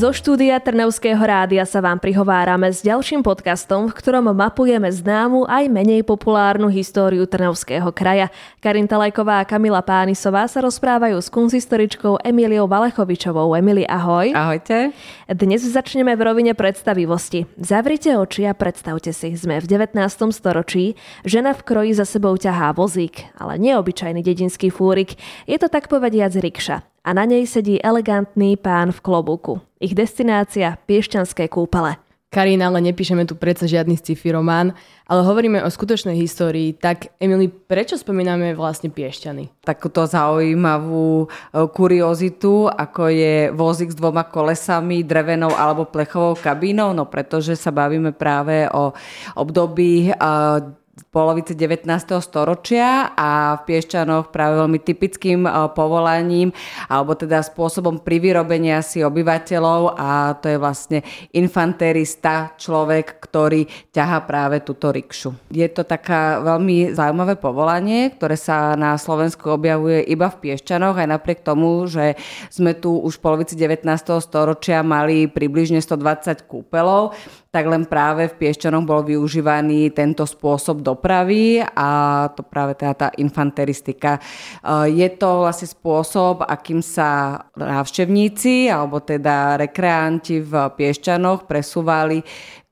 Zo štúdia Trnavského rádia sa vám prihovárame s ďalším podcastom, v ktorom mapujeme známu aj menej populárnu históriu Trnavského kraja. Karin Talajková a Kamila Pánisová sa rozprávajú s kunzistoričkou Emíliou Valechovičovou. Emily, ahoj. Ahojte. Dnes začneme v rovine predstavivosti. Zavrite oči a predstavte si, sme v 19. storočí. Žena v kroji za sebou ťahá vozík, ale neobyčajný dedinský fúrik. Je to tak povediac rikša a na nej sedí elegantný pán v klobuku. Ich destinácia Piešťanské kúpele. Karina, ale nepíšeme tu predsa žiadny sci-fi román, ale hovoríme o skutočnej histórii. Tak, Emily, prečo spomíname vlastne Piešťany? Takúto zaujímavú e, kuriozitu, ako je vozík s dvoma kolesami, drevenou alebo plechovou kabínou, no pretože sa bavíme práve o období polovice 19. storočia a v Piešťanoch práve veľmi typickým e, povolaním alebo teda spôsobom privyrobenia si obyvateľov a to je vlastne infanterista, človek, ktorý ťaha práve túto rikšu. Je to taká veľmi zaujímavé povolanie, ktoré sa na Slovensku objavuje iba v Piešťanoch aj napriek tomu, že sme tu už v polovici 19. storočia mali približne 120 kúpelov, tak len práve v Piešťanoch bol využívaný tento spôsob dopravy a to práve teda tá infanteristika. Eh, je to vlastne spôsob, akým sa návštevníci alebo teda rekreanti v Piešťanoch presúvali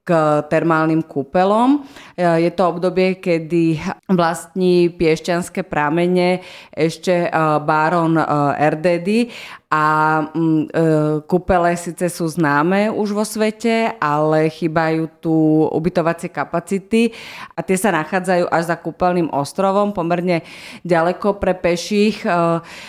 k termálnym kúpelom. E, je to obdobie, kedy vlastní piešťanské prámene ešte e, baron e, Erdedy a mm, kúpele síce sú známe už vo svete, ale chýbajú tu ubytovacie kapacity a tie sa nachádzajú až za kúpeľným ostrovom, pomerne ďaleko pre peších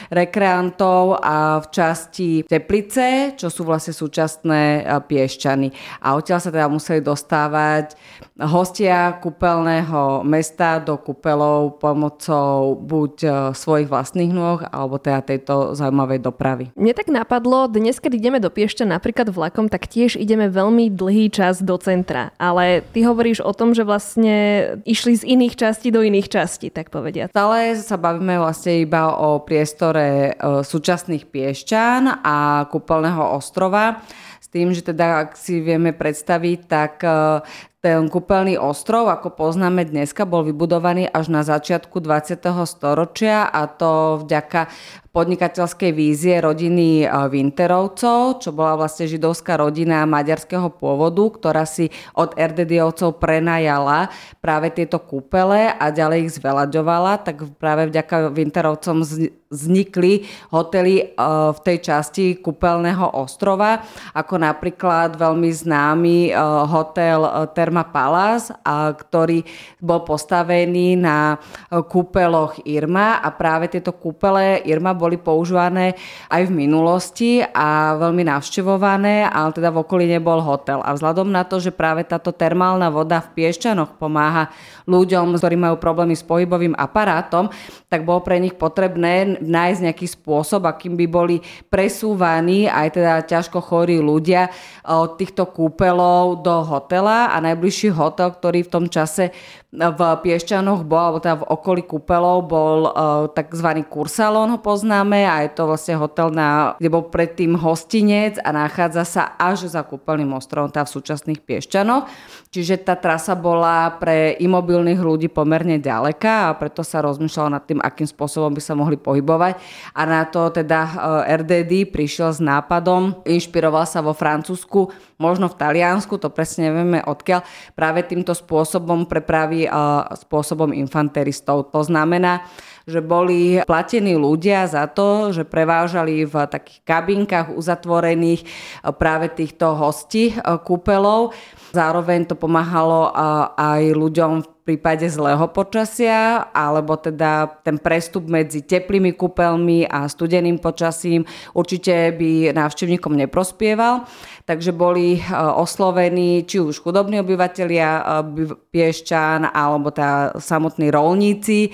rekreantov a v časti Teplice, čo sú vlastne súčasné Piešťany. A odtiaľ sa teda museli dostávať hostia kúpeľného mesta do kúpeľov pomocou buď e, svojich vlastných nôh, alebo teda tejto zaujímavej dopravy. Mne tak napadlo, dnes, keď ideme do Piešťa napríklad vlakom, tak tiež ideme veľmi dlhý čas do centra. Ale ty hovoríš o tom, že vlastne išli z iných častí do iných častí, tak povediať. Stále sa bavíme vlastne iba o priestore e, súčasných Piešťan a kúpeľného ostrova tým, že teda ak si vieme predstaviť, tak e, ten kúpeľný ostrov, ako poznáme dneska, bol vybudovaný až na začiatku 20. storočia a to vďaka podnikateľskej vízie rodiny Winterovcov, čo bola vlastne židovská rodina maďarského pôvodu, ktorá si od Erdediovcov prenajala práve tieto kúpele a ďalej ich zvelaďovala, tak práve vďaka Winterovcom vznikli hotely v tej časti kúpeľného ostrova, ako napríklad veľmi známy hotel Terma Palace, ktorý bol postavený na kúpeloch Irma a práve tieto kúpele Irma boli používané aj v minulosti a veľmi navštevované, ale teda v okolí nebol hotel. A vzhľadom na to, že práve táto termálna voda v Piešťanoch pomáha ľuďom, ktorí majú problémy s pohybovým aparátom, tak bolo pre nich potrebné nájsť nejaký spôsob, akým by boli presúvaní aj teda ťažko chorí ľudia od týchto kúpelov do hotela a najbližší hotel, ktorý v tom čase v Piešťanoch bol, alebo teda v okolí kúpelov bol uh, tzv. kursalón, ho poznáme a je to vlastne hotel, na, kde bol predtým hostinec a nachádza sa až za kúpeľným ostrovom, teda v súčasných Piešťanoch. Čiže tá trasa bola pre imobilných ľudí pomerne ďaleká a preto sa rozmýšľalo nad tým, akým spôsobom by sa mohli pohybovať. A na to teda uh, RDD prišiel s nápadom, inšpiroval sa vo Francúzsku, možno v Taliansku, to presne nevieme odkiaľ, práve týmto spôsobom prepraví spôsobom infanteristov. To znamená, že boli platení ľudia za to, že prevážali v takých kabinkách uzatvorených práve týchto hostí kúpelov. Zároveň to pomáhalo aj ľuďom v prípade zlého počasia, alebo teda ten prestup medzi teplými kúpeľmi a studeným počasím určite by návštevníkom neprospieval. Takže boli e, oslovení či už chudobní obyvateľia e, Piešťan, alebo teda samotní rolníci,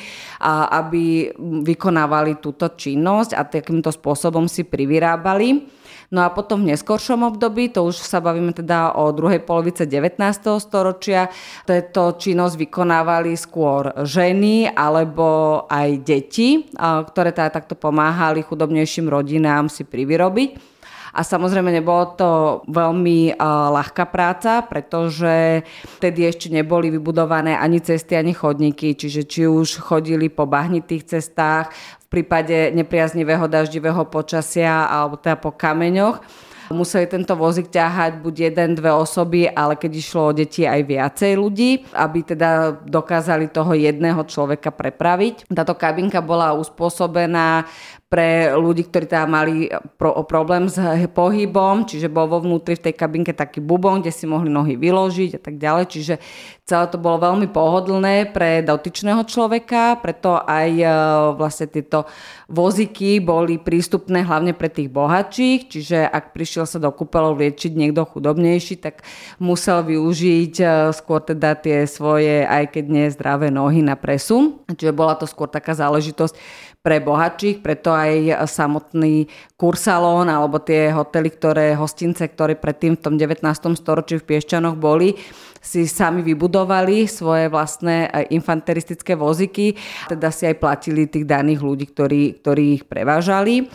aby vykonávali túto činnosť a takýmto spôsobom si privyrábali. No a potom v neskoršom období, to už sa bavíme teda o druhej polovice 19. storočia, táto činnosť vykonávali skôr ženy alebo aj deti, ktoré teda takto pomáhali chudobnejším rodinám si privyrobiť. A samozrejme nebolo to veľmi uh, ľahká práca, pretože vtedy ešte neboli vybudované ani cesty, ani chodníky, čiže či už chodili po bahnitých cestách, prípade nepriaznivého daždivého počasia alebo teda po kameňoch. Museli tento vozík ťahať buď jeden, dve osoby, ale keď išlo o deti aj viacej ľudí, aby teda dokázali toho jedného človeka prepraviť. Táto kabinka bola uspôsobená pre ľudí, ktorí tam mali pro, problém s pohybom, čiže bol vo vnútri v tej kabinke taký bubon, kde si mohli nohy vyložiť a tak ďalej, čiže celé to bolo veľmi pohodlné pre dotyčného človeka, preto aj e, vlastne tieto voziky boli prístupné hlavne pre tých bohatších, čiže ak prišiel sa do kúpeľov liečiť niekto chudobnejší, tak musel využiť e, skôr teda tie svoje, aj keď nie zdravé nohy na presun. Čiže bola to skôr taká záležitosť pre bohatších, preto aj samotný kursalón alebo tie hotely, ktoré, hostince, ktoré predtým v tom 19. storočí v Piešťanoch boli, si sami vybudovali svoje vlastné infanteristické voziky, teda si aj platili tých daných ľudí, ktorí, ktorí ich prevážali.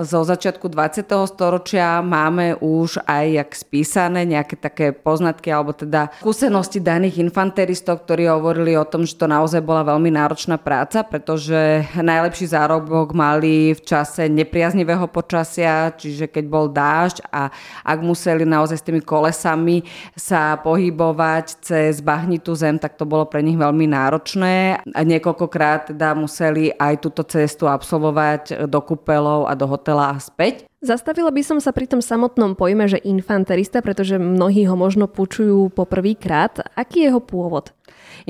Zo začiatku 20. storočia máme už aj jak spísané nejaké také poznatky alebo teda skúsenosti daných infanteristov, ktorí hovorili o tom, že to naozaj bola veľmi náročná práca, pretože najlepší zárobok mali v čase nepriaznivého počasia, čiže keď bol dážď a ak museli naozaj s tými kolesami sa pohybovať cez bahnitú zem, tak to bolo pre nich veľmi náročné a niekoľkokrát teda museli aj túto cestu absolvovať do kúpelov a do hotela a späť. Zastavila by som sa pri tom samotnom pojme, že infanterista, pretože mnohí ho možno počujú poprvýkrát. Aký je jeho pôvod?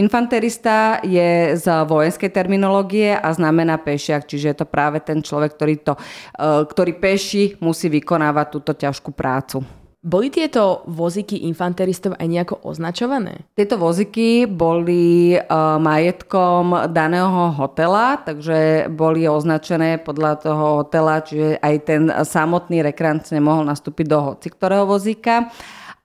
Infanterista je z vojenskej terminológie a znamená pešiak, čiže je to práve ten človek, ktorý, to, eh, ktorý peši musí vykonávať túto ťažkú prácu. Boli tieto voziky infanteristov aj nejako označované? Tieto voziky boli uh, majetkom daného hotela, takže boli označené podľa toho hotela, čiže aj ten samotný rekreant nemohol nastúpiť do hoci ktorého vozíka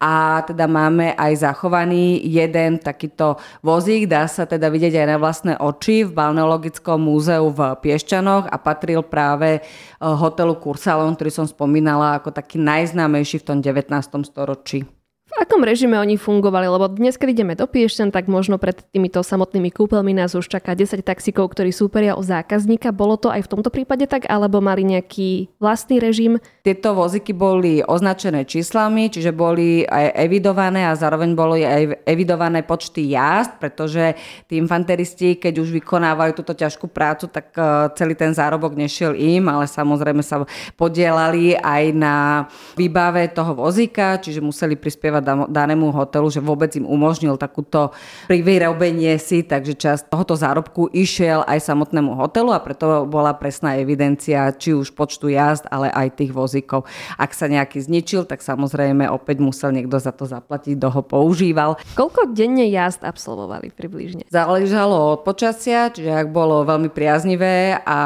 a teda máme aj zachovaný jeden takýto vozík, dá sa teda vidieť aj na vlastné oči v Balneologickom múzeu v Piešťanoch a patril práve e, hotelu Kursalon, ktorý som spomínala ako taký najznámejší v tom 19. storočí. Akom režime oni fungovali? Lebo dnes, keď ideme do Piešťan, tak možno pred týmito samotnými kúpeľmi nás už čaká 10 taxikov, ktorí súperia o zákazníka. Bolo to aj v tomto prípade tak, alebo mali nejaký vlastný režim? Tieto voziky boli označené číslami, čiže boli aj evidované a zároveň boli aj evidované počty jazd, pretože tí infanteristi, keď už vykonávali túto ťažkú prácu, tak e, celý ten zárobok nešiel im, ale samozrejme sa podielali aj na výbave toho vozíka, čiže museli prispievať danému hotelu, že vôbec im umožnil takúto privyrobenie si, takže časť tohoto zárobku išiel aj samotnému hotelu a preto bola presná evidencia či už počtu jazd, ale aj tých vozíkov. Ak sa nejaký zničil, tak samozrejme opäť musel niekto za to zaplatiť, kto ho používal. Koľko denne jazd absolvovali približne? Záležalo od počasia, čiže ak bolo veľmi priaznivé a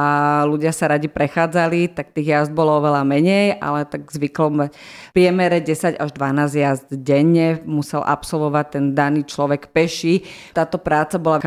ľudia sa radi prechádzali, tak tých jazd bolo oveľa menej, ale tak zvyklo v priemere 10 až 12 jazd denne musel absolvovať ten daný človek peši. Táto práca bola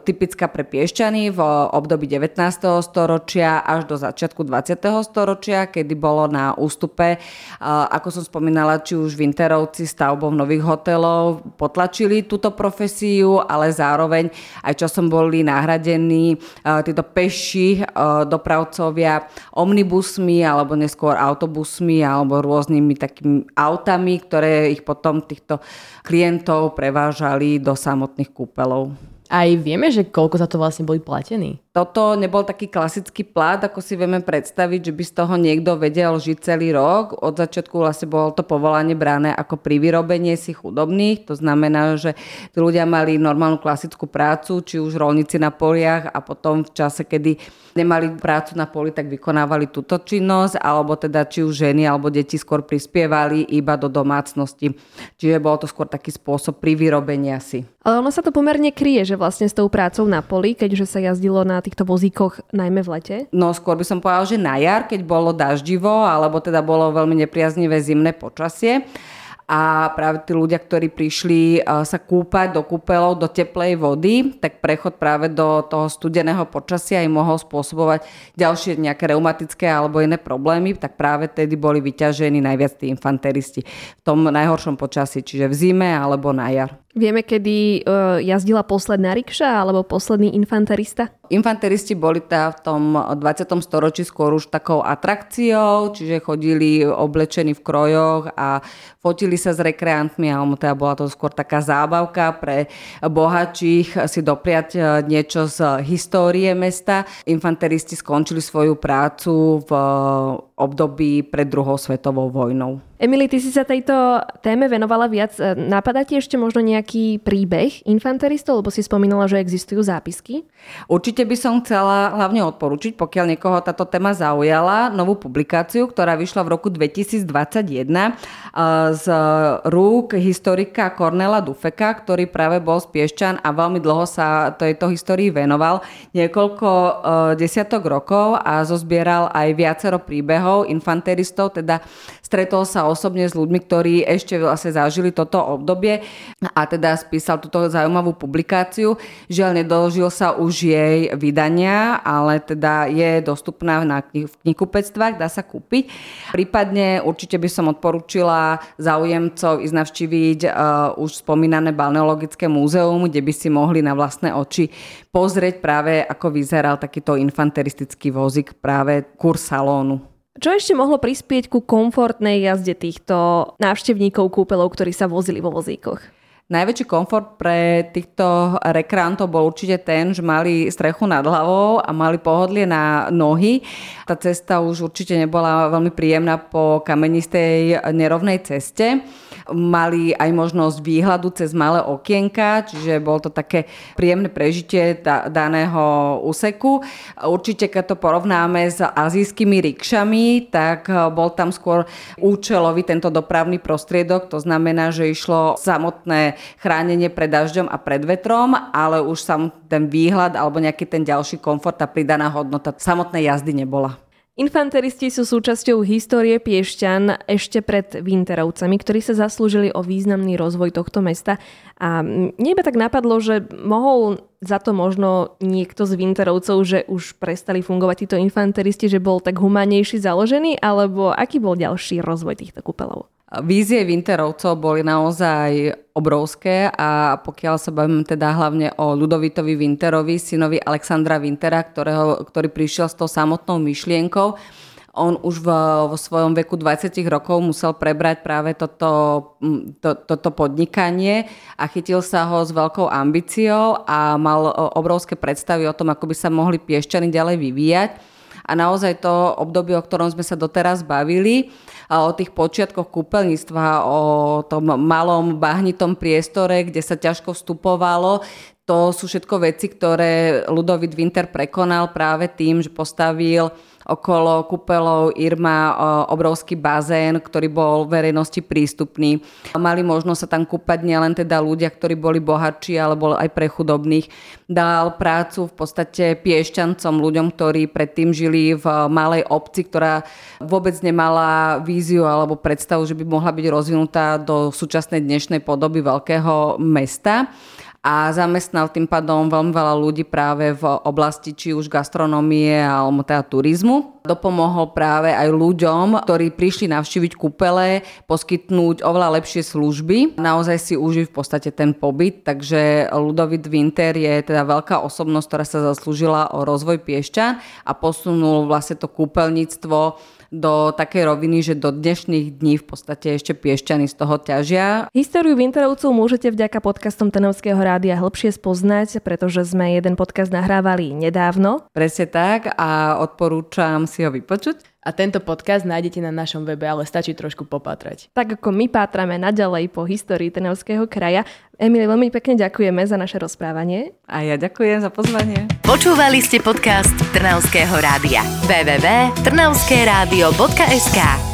typická pre Piešťany v období 19. storočia až do začiatku 20. storočia, kedy bolo na ústupe, ako som spomínala, či už Winterovci stavbou nových hotelov potlačili túto profesiu, ale zároveň aj časom boli nahradení títo peši dopravcovia omnibusmi alebo neskôr autobusmi alebo rôznymi takými autami, ktoré ich potom potom týchto klientov prevážali do samotných kúpelov. Aj vieme, že koľko za to vlastne boli platení? Toto nebol taký klasický plat, ako si vieme predstaviť, že by z toho niekto vedel žiť celý rok. Od začiatku vlastne bolo to povolanie bráne ako pri vyrobenie si chudobných. To znamená, že tí ľudia mali normálnu klasickú prácu, či už rolníci na poliach a potom v čase, kedy nemali prácu na poli, tak vykonávali túto činnosť, alebo teda či už ženy alebo deti skôr prispievali iba do domácnosti. Čiže bol to skôr taký spôsob pri vyrobenia si. Ale ono sa to pomerne kryje, že vlastne s tou prácou na poli, keďže sa jazdilo na na týchto vozíkoch najmä v lete? No skôr by som povedal, že na jar, keď bolo daždivo alebo teda bolo veľmi nepriaznivé zimné počasie a práve tí ľudia, ktorí prišli eh, sa kúpať do kúpelov, do teplej vody, tak prechod práve do toho studeného počasia im mohol spôsobovať ďalšie nejaké reumatické alebo iné problémy, tak práve tedy boli vyťažení najviac tí infanteristi v tom najhoršom počasí, čiže v zime alebo na jar. Vieme, kedy uh, jazdila posledná rikša alebo posledný infanterista? Infanteristi boli teda v tom 20. storočí skôr už takou atrakciou, čiže chodili oblečení v krojoch a fotili sa s rekreantmi a teda bola to skôr taká zábavka pre bohačích si dopriať e, niečo z histórie mesta. Infanteristi skončili svoju prácu v období pred druhou svetovou vojnou. Emily, ty si sa tejto téme venovala viac. E, napadá ti ešte možno nejaký príbeh infanteristov, lebo si spomínala, že existujú zápisky? Určite by som chcela hlavne odporučiť, pokiaľ niekoho táto téma zaujala, novú publikáciu, ktorá vyšla v roku 2021 e, z rúk historika Cornela Dufeka, ktorý práve bol z Piešťan a veľmi dlho sa tejto histórii venoval, niekoľko e, desiatok rokov a zozbieral aj viacero príbehov infanteristov, teda stretol sa osobne s ľuďmi, ktorí ešte vlastne zažili toto obdobie a teda spísal túto zaujímavú publikáciu. Žiaľ, nedoložil sa už jej vydania, ale teda je dostupná na knih- v knihkupectvách, dá sa kúpiť. Prípadne určite by som odporúčila záujemcov ísť navštíviť uh, už spomínané balneologické múzeum, kde by si mohli na vlastné oči pozrieť práve, ako vyzeral takýto infanteristický vozík práve kurz salónu. Čo ešte mohlo prispieť ku komfortnej jazde týchto návštevníkov kúpelov, ktorí sa vozili vo vozíkoch? Najväčší komfort pre týchto rekreantov bol určite ten, že mali strechu nad hlavou a mali pohodlie na nohy. Tá cesta už určite nebola veľmi príjemná po kamenistej nerovnej ceste mali aj možnosť výhľadu cez malé okienka, čiže bol to také príjemné prežitie daného úseku. Určite, keď to porovnáme s azijskými rikšami, tak eh, bol tam skôr účelový tento dopravný prostriedok, to znamená, že išlo samotné chránenie pred dažďom a pred vetrom, ale už sam ten výhľad alebo nejaký ten ďalší komfort a pridaná hodnota samotnej jazdy nebola. Infanteristi sú súčasťou histórie Piešťan ešte pred Winterovcami, ktorí sa zaslúžili o významný rozvoj tohto mesta. A mne tak napadlo, že mohol za to možno niekto z Winterovcov, že už prestali fungovať títo infanteristi, že bol tak humanejší založený, alebo aký bol ďalší rozvoj týchto kúpelov? Vízie Winterovcov boli naozaj obrovské a pokiaľ sa bavím teda hlavne o Ludovitovi Winterovi, synovi Alexandra Wintera, ktorého, ktorý prišiel s tou samotnou myšlienkou, on už vo, vo svojom veku 20 rokov musel prebrať práve toto, to, toto podnikanie a chytil sa ho s veľkou ambíciou a mal obrovské predstavy o tom, ako by sa mohli piešťany ďalej vyvíjať. A naozaj to obdobie, o ktorom sme sa doteraz bavili, o tých počiatkoch kúpeľníctva, o tom malom bahnitom priestore, kde sa ťažko vstupovalo. To sú všetko veci, ktoré Ludovit Winter prekonal práve tým, že postavil okolo kúpelov Irma obrovský bazén, ktorý bol verejnosti prístupný. Mali možnosť sa tam kúpať nielen teda ľudia, ktorí boli bohatší, ale bol aj pre chudobných. Dal prácu v podstate piešťancom, ľuďom, ktorí predtým žili v malej obci, ktorá vôbec nemala víziu alebo predstavu, že by mohla byť rozvinutá do súčasnej dnešnej podoby veľkého mesta a zamestnal tým pádom veľmi veľa ľudí práve v oblasti či už gastronomie alebo teda turizmu. Dopomohol práve aj ľuďom, ktorí prišli navštíviť kúpele, poskytnúť oveľa lepšie služby. Naozaj si užili v podstate ten pobyt, takže Ludovit Winter je teda veľká osobnosť, ktorá sa zaslúžila o rozvoj Piešťan a posunul vlastne to kúpeľníctvo do takej roviny, že do dnešných dní v podstate ešte piešťany z toho ťažia. Históriu Winterovcov môžete vďaka podcastom Tenovského rádia hĺbšie spoznať, pretože sme jeden podcast nahrávali nedávno. Presne tak a odporúčam si ho vypočuť. A tento podcast nájdete na našom webe, ale stačí trošku popatrať. Tak ako my pátrame naďalej po histórii Trnavského kraja. Emily, veľmi pekne ďakujeme za naše rozprávanie. A ja ďakujem za pozvanie. Počúvali ste podcast Trnavského rádia. www.trnavskeradio.sk